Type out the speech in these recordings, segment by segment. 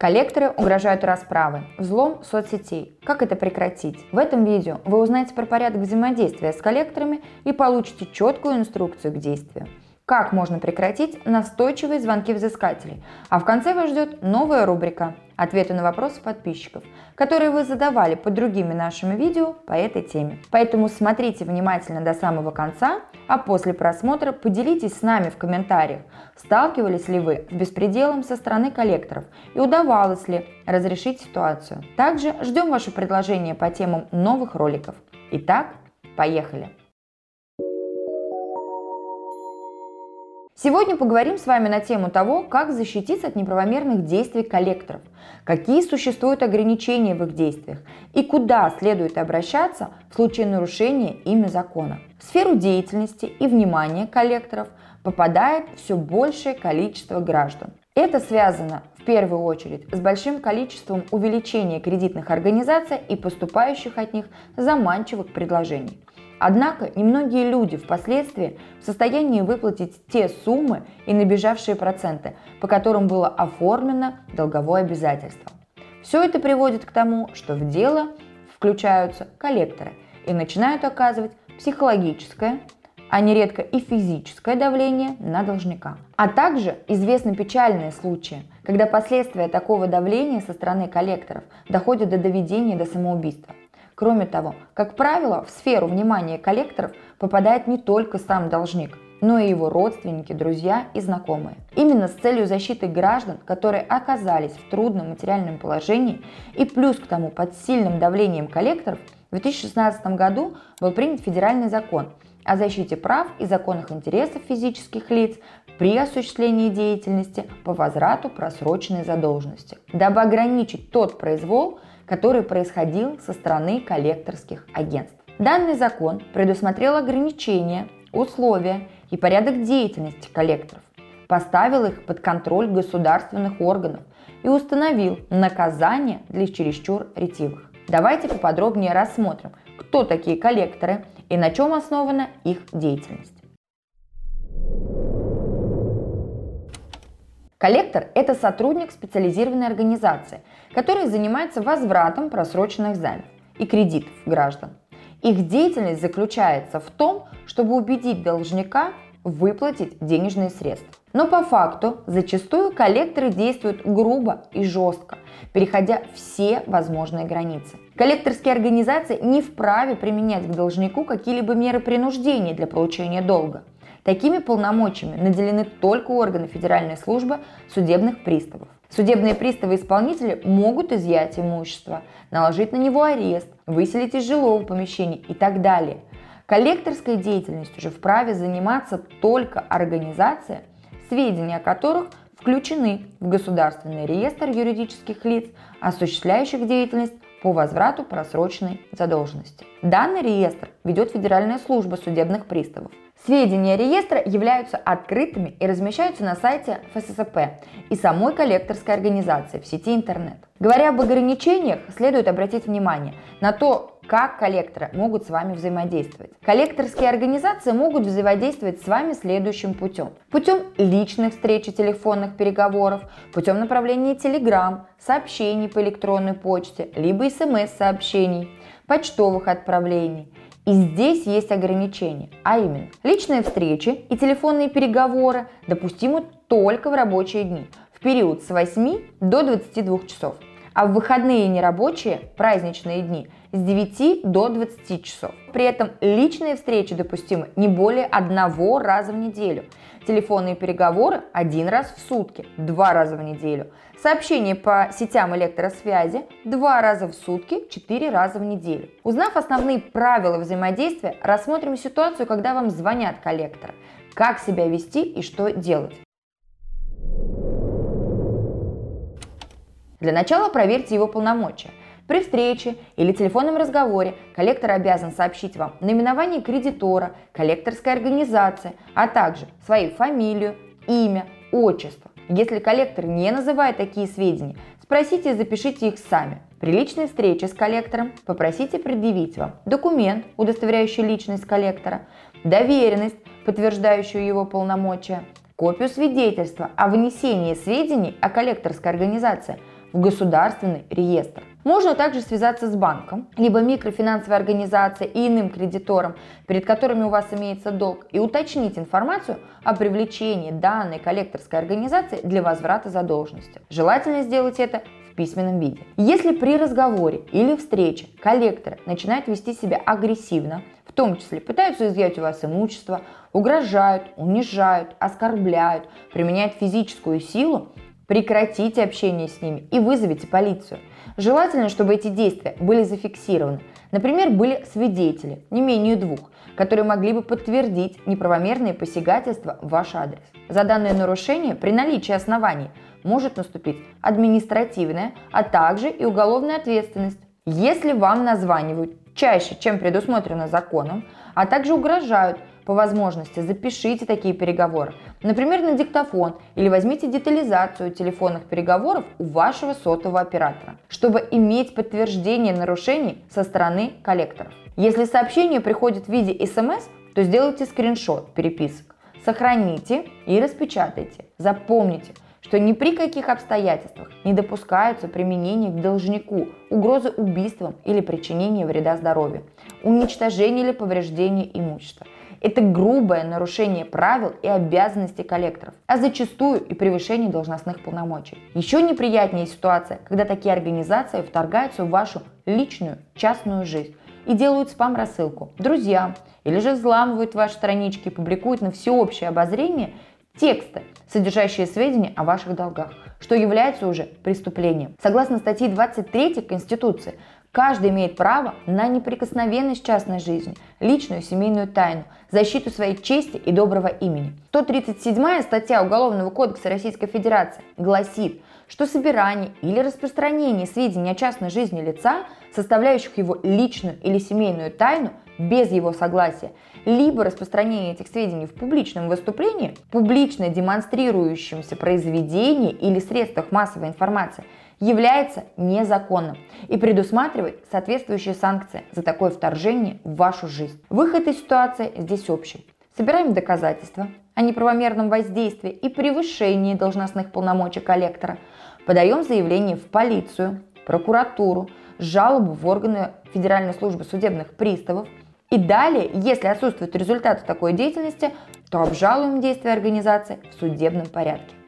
Коллекторы угрожают расправой, взлом соцсетей. Как это прекратить? В этом видео вы узнаете про порядок взаимодействия с коллекторами и получите четкую инструкцию к действию как можно прекратить настойчивые звонки взыскателей. А в конце вас ждет новая рубрика «Ответы на вопросы подписчиков», которые вы задавали под другими нашими видео по этой теме. Поэтому смотрите внимательно до самого конца, а после просмотра поделитесь с нами в комментариях, сталкивались ли вы с беспределом со стороны коллекторов и удавалось ли разрешить ситуацию. Также ждем ваши предложения по темам новых роликов. Итак, поехали! Сегодня поговорим с вами на тему того, как защититься от неправомерных действий коллекторов, какие существуют ограничения в их действиях и куда следует обращаться в случае нарушения ими закона. В сферу деятельности и внимания коллекторов попадает все большее количество граждан. Это связано в первую очередь с большим количеством увеличения кредитных организаций и поступающих от них заманчивых предложений. Однако немногие люди впоследствии в состоянии выплатить те суммы и набежавшие проценты, по которым было оформлено долговое обязательство. Все это приводит к тому, что в дело включаются коллекторы и начинают оказывать психологическое, а нередко и физическое давление на должника. А также известны печальные случаи, когда последствия такого давления со стороны коллекторов доходят до доведения до самоубийства. Кроме того, как правило, в сферу внимания коллекторов попадает не только сам должник, но и его родственники, друзья и знакомые. Именно с целью защиты граждан, которые оказались в трудном материальном положении и плюс к тому под сильным давлением коллекторов, в 2016 году был принят федеральный закон о защите прав и законных интересов физических лиц при осуществлении деятельности по возврату просроченной задолженности, дабы ограничить тот произвол, который происходил со стороны коллекторских агентств. Данный закон предусмотрел ограничения, условия и порядок деятельности коллекторов, поставил их под контроль государственных органов и установил наказание для чересчур ретивых. Давайте поподробнее рассмотрим, кто такие коллекторы и на чем основана их деятельность. Коллектор – это сотрудник специализированной организации, который занимается возвратом просроченных займов и кредитов граждан. Их деятельность заключается в том, чтобы убедить должника выплатить денежные средства. Но по факту зачастую коллекторы действуют грубо и жестко, переходя все возможные границы. Коллекторские организации не вправе применять к должнику какие-либо меры принуждения для получения долга. Такими полномочиями наделены только органы Федеральной службы судебных приставов. Судебные приставы-исполнители могут изъять имущество, наложить на него арест, выселить из жилого помещения и так далее. Коллекторской деятельностью же вправе заниматься только организация, сведения о которых включены в Государственный реестр юридических лиц, осуществляющих деятельность по возврату просроченной задолженности. Данный реестр ведет Федеральная служба судебных приставов. Сведения реестра являются открытыми и размещаются на сайте ФССП и самой коллекторской организации в сети интернет. Говоря об ограничениях, следует обратить внимание на то, как коллекторы могут с вами взаимодействовать. Коллекторские организации могут взаимодействовать с вами следующим путем. Путем личных встреч и телефонных переговоров, путем направления телеграмм, сообщений по электронной почте, либо смс-сообщений, почтовых отправлений – и здесь есть ограничения, а именно личные встречи и телефонные переговоры допустимы только в рабочие дни в период с 8 до 22 часов, а в выходные и нерабочие праздничные дни с 9 до 20 часов. При этом личные встречи допустимы не более одного раза в неделю. Телефонные переговоры один раз в сутки, два раза в неделю. Сообщения по сетям электросвязи два раза в сутки, четыре раза в неделю. Узнав основные правила взаимодействия, рассмотрим ситуацию, когда вам звонят коллекторы. Как себя вести и что делать. Для начала проверьте его полномочия. При встрече или телефонном разговоре коллектор обязан сообщить вам наименование кредитора, коллекторской организации, а также свою фамилию, имя, отчество. Если коллектор не называет такие сведения, спросите и запишите их сами. При личной встрече с коллектором попросите предъявить вам документ, удостоверяющий личность коллектора, доверенность, подтверждающую его полномочия, копию свидетельства о внесении сведений о коллекторской организации – в государственный реестр. Можно также связаться с банком, либо микрофинансовой организацией и иным кредитором, перед которыми у вас имеется долг, и уточнить информацию о привлечении данной коллекторской организации для возврата задолженности. Желательно сделать это в письменном виде. Если при разговоре или встрече коллекторы начинают вести себя агрессивно, в том числе пытаются изъять у вас имущество, угрожают, унижают, оскорбляют, применяют физическую силу, прекратите общение с ними и вызовите полицию. Желательно, чтобы эти действия были зафиксированы. Например, были свидетели, не менее двух, которые могли бы подтвердить неправомерные посягательства в ваш адрес. За данное нарушение при наличии оснований может наступить административная, а также и уголовная ответственность. Если вам названивают чаще, чем предусмотрено законом, а также угрожают по возможности запишите такие переговоры, например, на диктофон или возьмите детализацию телефонных переговоров у вашего сотового оператора, чтобы иметь подтверждение нарушений со стороны коллекторов. Если сообщение приходит в виде смс, то сделайте скриншот переписок, сохраните и распечатайте. Запомните, что ни при каких обстоятельствах не допускаются применение к должнику угрозы убийством или причинения вреда здоровью, уничтожение или повреждение имущества – это грубое нарушение правил и обязанностей коллекторов, а зачастую и превышение должностных полномочий. Еще неприятнее ситуация, когда такие организации вторгаются в вашу личную, частную жизнь и делают спам-рассылку друзьям, или же взламывают ваши странички и публикуют на всеобщее обозрение тексты, содержащие сведения о ваших долгах, что является уже преступлением. Согласно статье 23 Конституции, Каждый имеет право на неприкосновенность частной жизни, личную семейную тайну, защиту своей чести и доброго имени. 137 статья Уголовного кодекса Российской Федерации гласит, что собирание или распространение сведений о частной жизни лица, составляющих его личную или семейную тайну, без его согласия, либо распространение этих сведений в публичном выступлении, публично демонстрирующемся произведении или средствах массовой информации – является незаконным и предусматривает соответствующие санкции за такое вторжение в вашу жизнь. Выход из ситуации здесь общий. Собираем доказательства о неправомерном воздействии и превышении должностных полномочий коллектора. Подаем заявление в полицию, прокуратуру, жалобу в органы Федеральной службы судебных приставов. И далее, если отсутствуют результаты такой деятельности, то обжалуем действия организации в судебном порядке.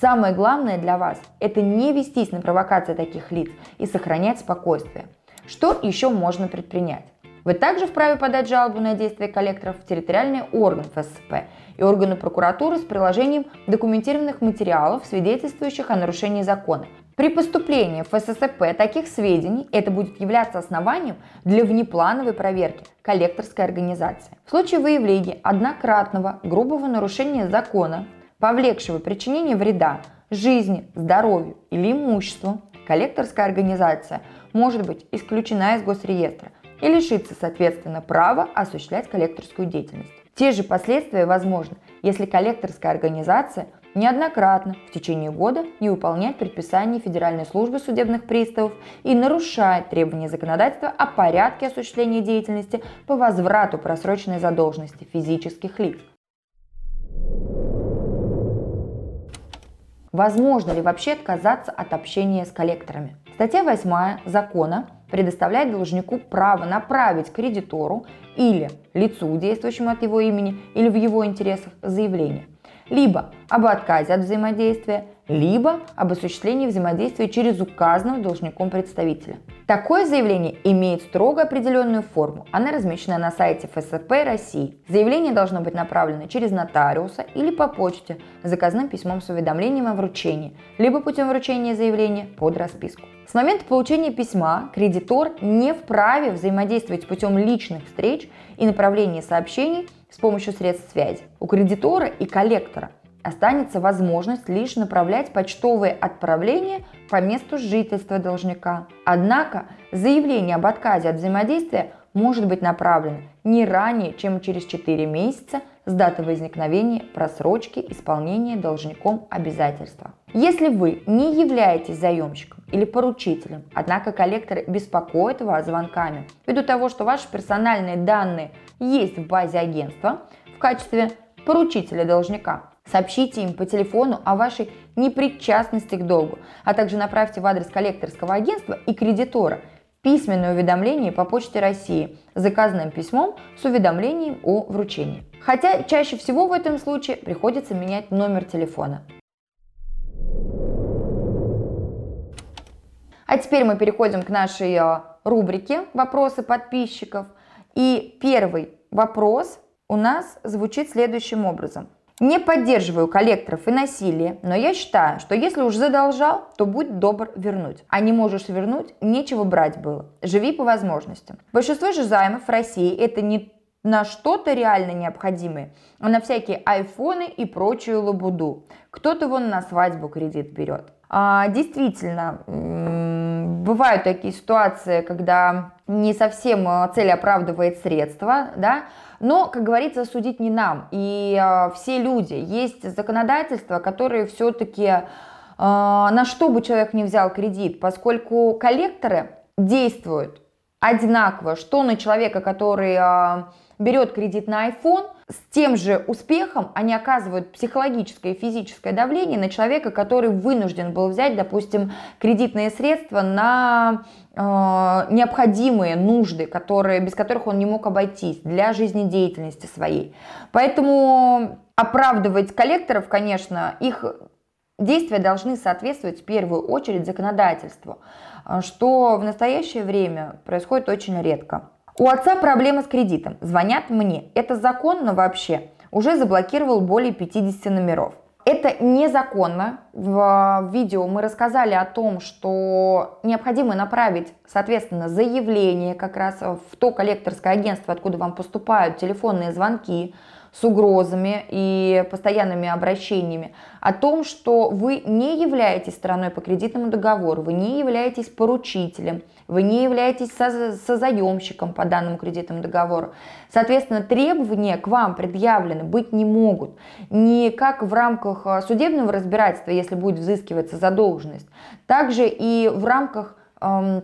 Самое главное для вас – это не вестись на провокации таких лиц и сохранять спокойствие. Что еще можно предпринять? Вы также вправе подать жалобу на действия коллекторов в территориальный орган ФСП и органы прокуратуры с приложением документированных материалов, свидетельствующих о нарушении закона. При поступлении в ФССП таких сведений это будет являться основанием для внеплановой проверки коллекторской организации. В случае выявления однократного грубого нарушения закона повлекшего причинение вреда жизни, здоровью или имуществу, коллекторская организация может быть исключена из госреестра и лишиться, соответственно, права осуществлять коллекторскую деятельность. Те же последствия возможны, если коллекторская организация неоднократно в течение года не выполняет предписания Федеральной службы судебных приставов и нарушает требования законодательства о порядке осуществления деятельности по возврату просроченной задолженности физических лиц. Возможно ли вообще отказаться от общения с коллекторами? Статья 8 закона предоставляет должнику право направить кредитору или лицу, действующему от его имени или в его интересах, заявление либо об отказе от взаимодействия, либо об осуществлении взаимодействия через указанного должником представителя. Такое заявление имеет строго определенную форму. Она размещена на сайте ФСП России. Заявление должно быть направлено через нотариуса или по почте заказным письмом с уведомлением о вручении, либо путем вручения заявления под расписку. С момента получения письма кредитор не вправе взаимодействовать путем личных встреч и направления сообщений с помощью средств связи. У кредитора и коллектора останется возможность лишь направлять почтовые отправления по месту жительства должника. Однако заявление об отказе от взаимодействия может быть направлено не ранее, чем через 4 месяца с даты возникновения просрочки исполнения должником обязательства. Если вы не являетесь заемщиком или поручителем, однако коллекторы беспокоят вас звонками ввиду того, что ваши персональные данные есть в базе агентства в качестве поручителя должника, Сообщите им по телефону о вашей непричастности к долгу, а также направьте в адрес коллекторского агентства и кредитора письменное уведомление по почте России с заказанным письмом с уведомлением о вручении. Хотя чаще всего в этом случае приходится менять номер телефона. А теперь мы переходим к нашей э, рубрике «Вопросы подписчиков». И первый вопрос у нас звучит следующим образом. Не поддерживаю коллекторов и насилие, но я считаю, что если уж задолжал, то будь добр вернуть. А не можешь вернуть, нечего брать было. Живи по возможностям. Большинство же займов в России это не на что-то реально необходимое, а на всякие айфоны и прочую лабуду. Кто-то вон на свадьбу кредит берет. А, действительно, бывают такие ситуации, когда не совсем а, цель оправдывает средства, да, но, как говорится, судить не нам. И э, все люди, есть законодательство, которое все-таки, э, на что бы человек не взял кредит, поскольку коллекторы действуют одинаково, что на человека, который э, берет кредит на iPhone, с тем же успехом они оказывают психологическое и физическое давление на человека, который вынужден был взять, допустим, кредитные средства на э, необходимые нужды, которые, без которых он не мог обойтись для жизнедеятельности своей. Поэтому оправдывать коллекторов, конечно, их действия должны соответствовать в первую очередь законодательству, что в настоящее время происходит очень редко. У отца проблемы с кредитом. Звонят мне. Это законно вообще? Уже заблокировал более 50 номеров. Это незаконно. В видео мы рассказали о том, что необходимо направить, соответственно, заявление как раз в то коллекторское агентство, откуда вам поступают телефонные звонки, с угрозами и постоянными обращениями о том, что вы не являетесь стороной по кредитному договору, вы не являетесь поручителем, вы не являетесь созаемщиком по данному кредитному договору. Соответственно, требования к вам предъявлены быть не могут. Не как в рамках а, судебного разбирательства, если будет взыскиваться задолженность, также и в рамках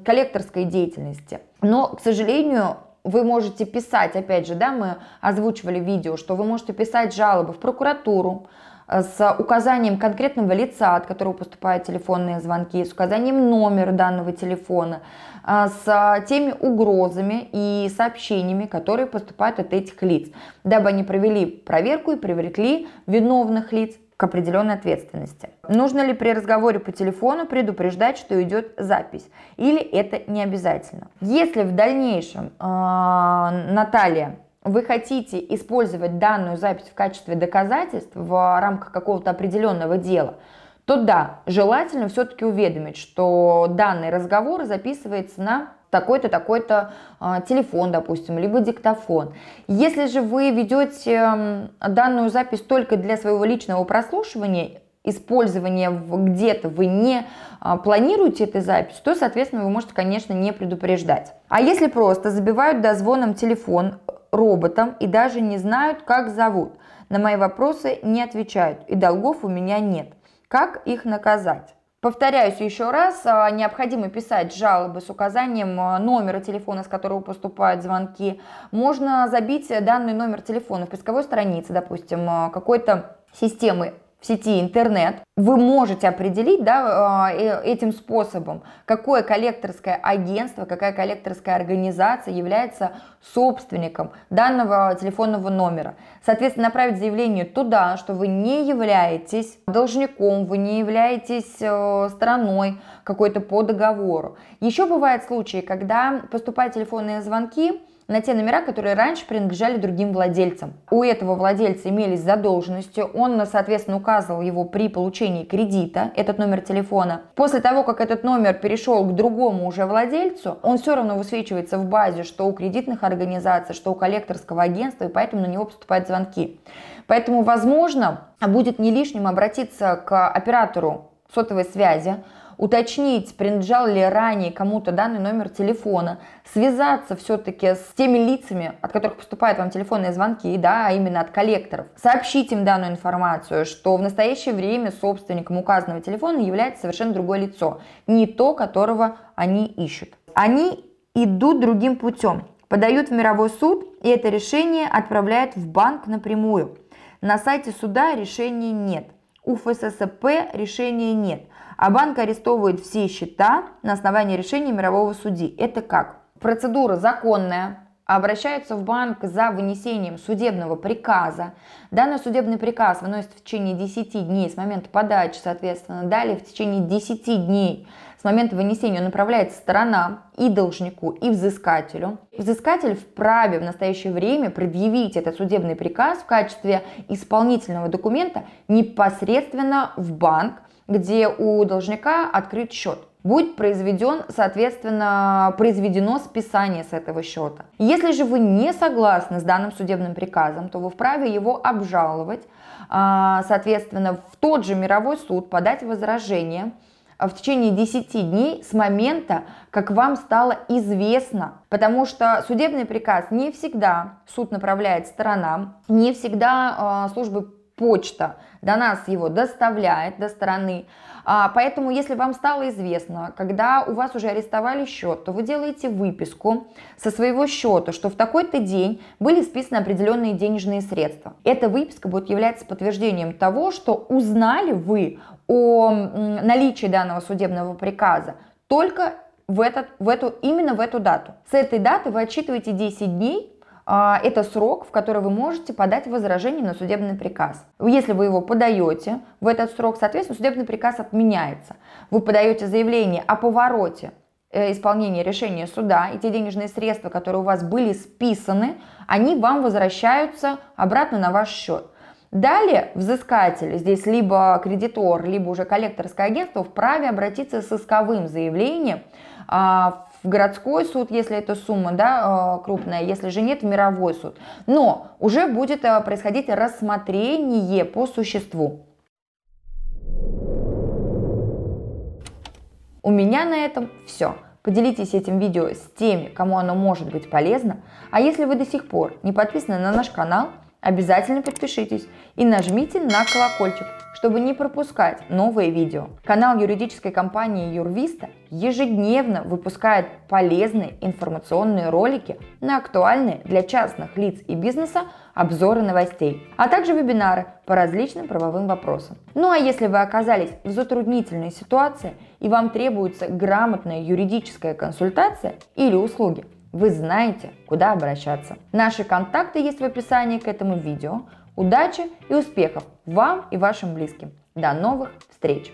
коллекторской деятельности. Но, к сожалению, вы можете писать, опять же, да, мы озвучивали видео, что вы можете писать жалобы в прокуратуру э, с указанием конкретного лица, от которого поступают телефонные звонки, с указанием номера данного телефона, э, с теми угрозами и сообщениями, которые поступают от этих лиц, дабы они провели проверку и привлекли виновных лиц к определенной ответственности. Нужно ли при разговоре по телефону предупреждать, что идет запись? Или это не обязательно? Если в дальнейшем, э, Наталья, вы хотите использовать данную запись в качестве доказательств в рамках какого-то определенного дела, то да, желательно все-таки уведомить, что данный разговор записывается на такой-то, такой-то э, телефон, допустим, либо диктофон. Если же вы ведете э, данную запись только для своего личного прослушивания, использования где-то вы не а, планируете эту запись, то, соответственно, вы можете, конечно, не предупреждать. А если просто забивают дозвоном телефон роботом и даже не знают, как зовут, на мои вопросы не отвечают и долгов у меня нет. Как их наказать? Повторяюсь еще раз, а, необходимо писать жалобы с указанием а, номера телефона, с которого поступают звонки. Можно забить данный номер телефона в поисковой странице, допустим, а, какой-то системы в сети интернет, вы можете определить да, э, этим способом, какое коллекторское агентство, какая коллекторская организация является собственником данного телефонного номера. Соответственно, направить заявление туда, что вы не являетесь должником, вы не являетесь э, стороной какой-то по договору. Еще бывают случаи, когда поступают телефонные звонки, на те номера, которые раньше принадлежали другим владельцам. У этого владельца имелись задолженности, он, соответственно, указывал его при получении кредита, этот номер телефона. После того, как этот номер перешел к другому уже владельцу, он все равно высвечивается в базе, что у кредитных организаций, что у коллекторского агентства, и поэтому на него поступают звонки. Поэтому, возможно, будет не лишним обратиться к оператору сотовой связи, уточнить, принадлежал ли ранее кому-то данный номер телефона, связаться все-таки с теми лицами, от которых поступают вам телефонные звонки, да, а именно от коллекторов, сообщить им данную информацию, что в настоящее время собственником указанного телефона является совершенно другое лицо, не то, которого они ищут. Они идут другим путем, подают в мировой суд, и это решение отправляют в банк напрямую. На сайте суда решения нет. У ФССП решения нет. А банк арестовывает все счета на основании решения мирового судьи. Это как? Процедура законная, обращаются в банк за вынесением судебного приказа. Данный судебный приказ выносится в течение 10 дней с момента подачи, соответственно. Далее в течение 10 дней с момента вынесения он направляется сторонам и должнику, и взыскателю. Взыскатель вправе в настоящее время предъявить этот судебный приказ в качестве исполнительного документа непосредственно в банк, где у должника открыт счет будет произведен, соответственно, произведено списание с этого счета. Если же вы не согласны с данным судебным приказом, то вы вправе его обжаловать, а, соответственно, в тот же мировой суд подать возражение в течение 10 дней с момента, как вам стало известно. Потому что судебный приказ не всегда суд направляет сторонам, не всегда э, службы почта до нас его доставляет до стороны. А, поэтому, если вам стало известно, когда у вас уже арестовали счет, то вы делаете выписку со своего счета, что в такой-то день были списаны определенные денежные средства. Эта выписка будет являться подтверждением того, что узнали вы о наличии данного судебного приказа только в, этот, в эту, именно в эту дату. С этой даты вы отчитываете 10 дней это срок, в который вы можете подать возражение на судебный приказ. Если вы его подаете в этот срок, соответственно, судебный приказ отменяется. Вы подаете заявление о повороте э, исполнения решения суда, и те денежные средства, которые у вас были списаны, они вам возвращаются обратно на ваш счет. Далее взыскатель, здесь либо кредитор, либо уже коллекторское агентство, вправе обратиться с исковым заявлением а, в городской суд, если эта сумма да, э, крупная, если же нет, в мировой суд. Но уже будет э, происходить рассмотрение по существу. У меня на этом все. Поделитесь этим видео с теми, кому оно может быть полезно. А если вы до сих пор не подписаны на наш канал, обязательно подпишитесь и нажмите на колокольчик, чтобы не пропускать новые видео. Канал юридической компании Юрвиста ежедневно выпускает полезные информационные ролики на актуальные для частных лиц и бизнеса обзоры новостей, а также вебинары по различным правовым вопросам. Ну а если вы оказались в затруднительной ситуации и вам требуется грамотная юридическая консультация или услуги, вы знаете, куда обращаться. Наши контакты есть в описании к этому видео. Удачи и успехов вам и вашим близким. До новых встреч!